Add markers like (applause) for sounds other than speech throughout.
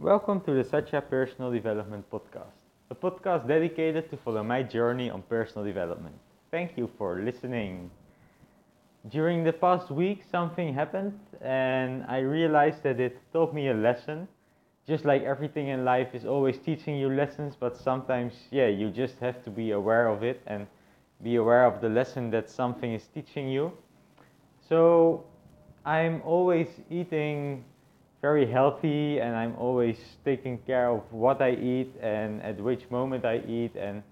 Welcome to the Satya Personal Development Podcast, a podcast dedicated to follow my journey on personal development. Thank you for listening. During the past week, something happened, and I realized that it taught me a lesson. Just like everything in life is always teaching you lessons, but sometimes, yeah, you just have to be aware of it and be aware of the lesson that something is teaching you. So, I'm always eating very healthy and I'm always taking care of what I eat and at which moment I eat. And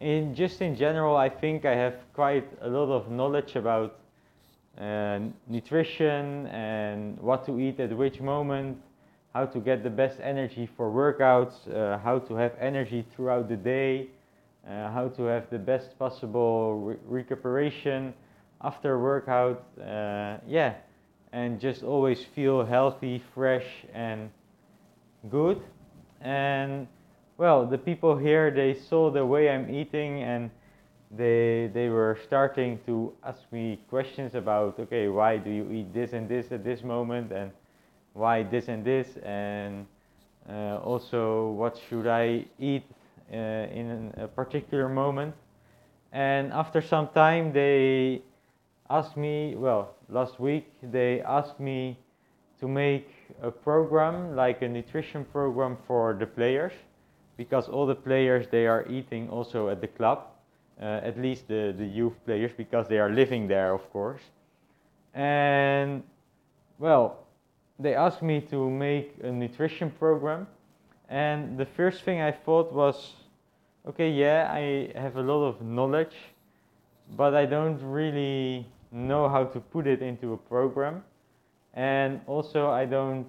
in just in general I think I have quite a lot of knowledge about uh, nutrition and what to eat at which moment how to get the best energy for workouts uh, how to have energy throughout the day uh, how to have the best possible re- recuperation after workout. Uh, yeah and just always feel healthy, fresh, and good. And well, the people here they saw the way I'm eating and they they were starting to ask me questions about okay, why do you eat this and this at this moment and why this and this and uh, also what should I eat uh, in a particular moment. And after some time, they asked me, well, last week they asked me to make a program, like a nutrition program for the players, because all the players they are eating also at the club, uh, at least the, the youth players, because they are living there, of course. And well, they asked me to make a nutrition program, and the first thing I thought was, okay, yeah, I have a lot of knowledge, but I don't really know how to put it into a program. And also, I don't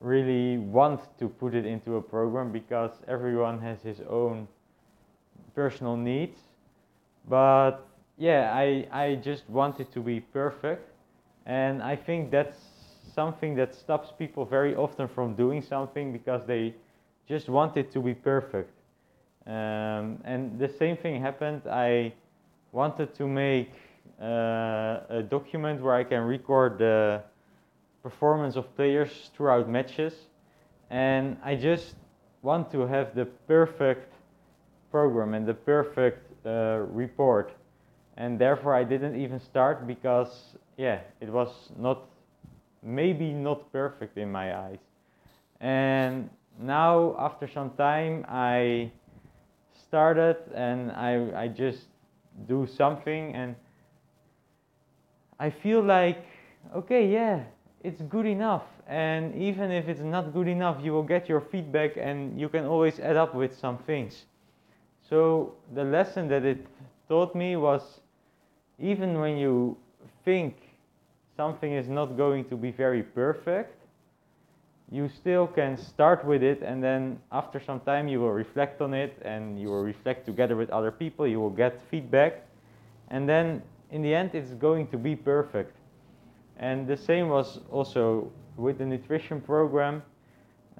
really want to put it into a program because everyone has his own personal needs. But yeah, I, I just want it to be perfect. And I think that's something that stops people very often from doing something because they just want it to be perfect. Um, and the same thing happened. I wanted to make a document where I can record the performance of players throughout matches. And I just want to have the perfect program and the perfect uh, report. And therefore, I didn't even start because, yeah, it was not, maybe not perfect in my eyes. And now, after some time, I started and I, I just do something and I feel like, okay, yeah, it's good enough. And even if it's not good enough, you will get your feedback and you can always add up with some things. So the lesson that it taught me was even when you think something is not going to be very perfect, you still can start with it and then after some time you will reflect on it and you will reflect together with other people, you will get feedback. And then in the end it's going to be perfect. And the same was also with the nutrition program.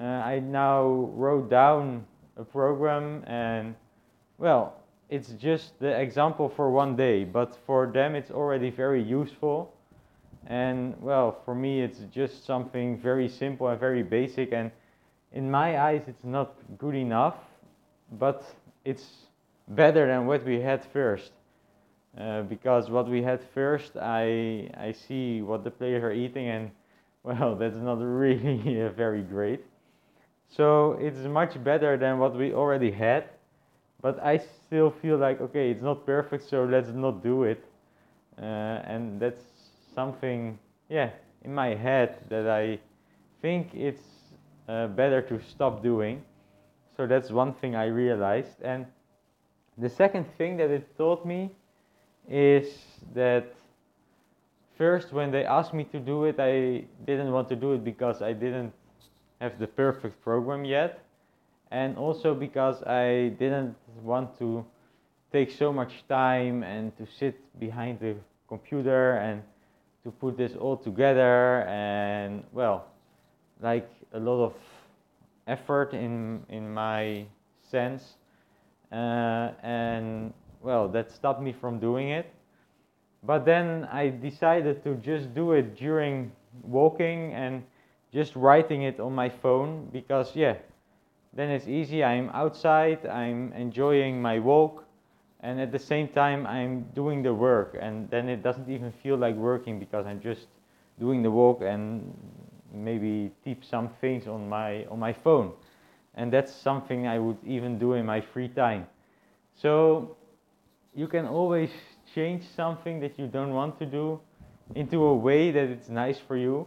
Uh, I now wrote down a program and well, it's just the example for one day, but for them it's already very useful. And well, for me it's just something very simple and very basic and in my eyes it's not good enough, but it's better than what we had first. Uh, because what we had first, I I see what the players are eating, and (laughs) well, that's not really (laughs) very great. So it's much better than what we already had, but I still feel like okay, it's not perfect, so let's not do it. Uh, and that's something, yeah, in my head that I think it's uh, better to stop doing. So that's one thing I realized, and the second thing that it taught me is that first when they asked me to do it i didn't want to do it because i didn't have the perfect program yet. And also because i didn't want to take so much time and to sit behind the computer and to put this all together. And well like a lot of effort in in my sense. Uh, and well, that stopped me from doing it. But then I decided to just do it during walking and just writing it on my phone because yeah then it's easy. I'm outside i'm enjoying my walk and at the same time i'm doing the work. And then it doesn't even feel like working because i'm just doing the walk and maybe type some things on my on my phone. And that's something i would even do in my free time. So you can always change something that you don't want to do into a way that it's nice for you.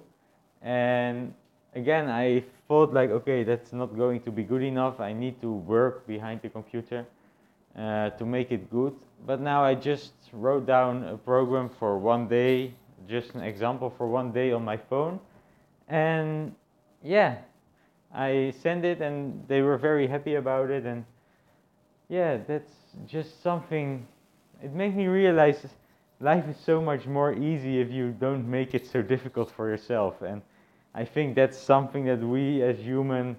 And again, I thought like, okay, that's not going to be good enough. I need to work behind the computer uh, to make it good. But now I just wrote down a program for one day, just an example for one day on my phone. And yeah, I sent it and they were very happy about it. And yeah, that's just something, it made me realize life is so much more easy if you don't make it so difficult for yourself. And I think that's something that we as human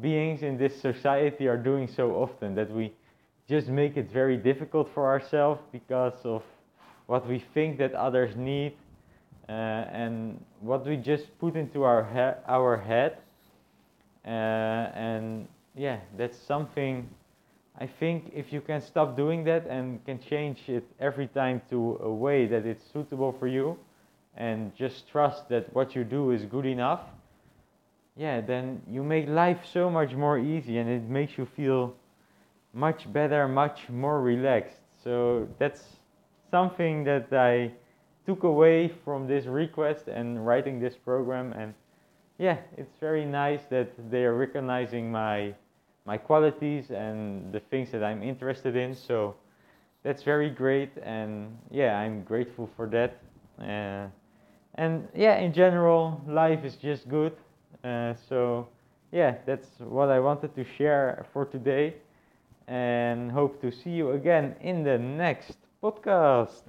beings in this society are doing so often that we just make it very difficult for ourselves because of what we think that others need uh, and what we just put into our he- our head uh, and yeah that's something I think if you can stop doing that and can change it every time to a way that it's suitable for you and just trust that what you do is good enough, yeah, then you make life so much more easy and it makes you feel much better, much more relaxed. So that's something that I took away from this request and writing this program and yeah, it's very nice that they are recognizing my my qualities and the things that I'm interested in. So that's very great, and yeah, I'm grateful for that. Uh, and yeah, in general, life is just good. Uh, so yeah, that's what I wanted to share for today, and hope to see you again in the next podcast.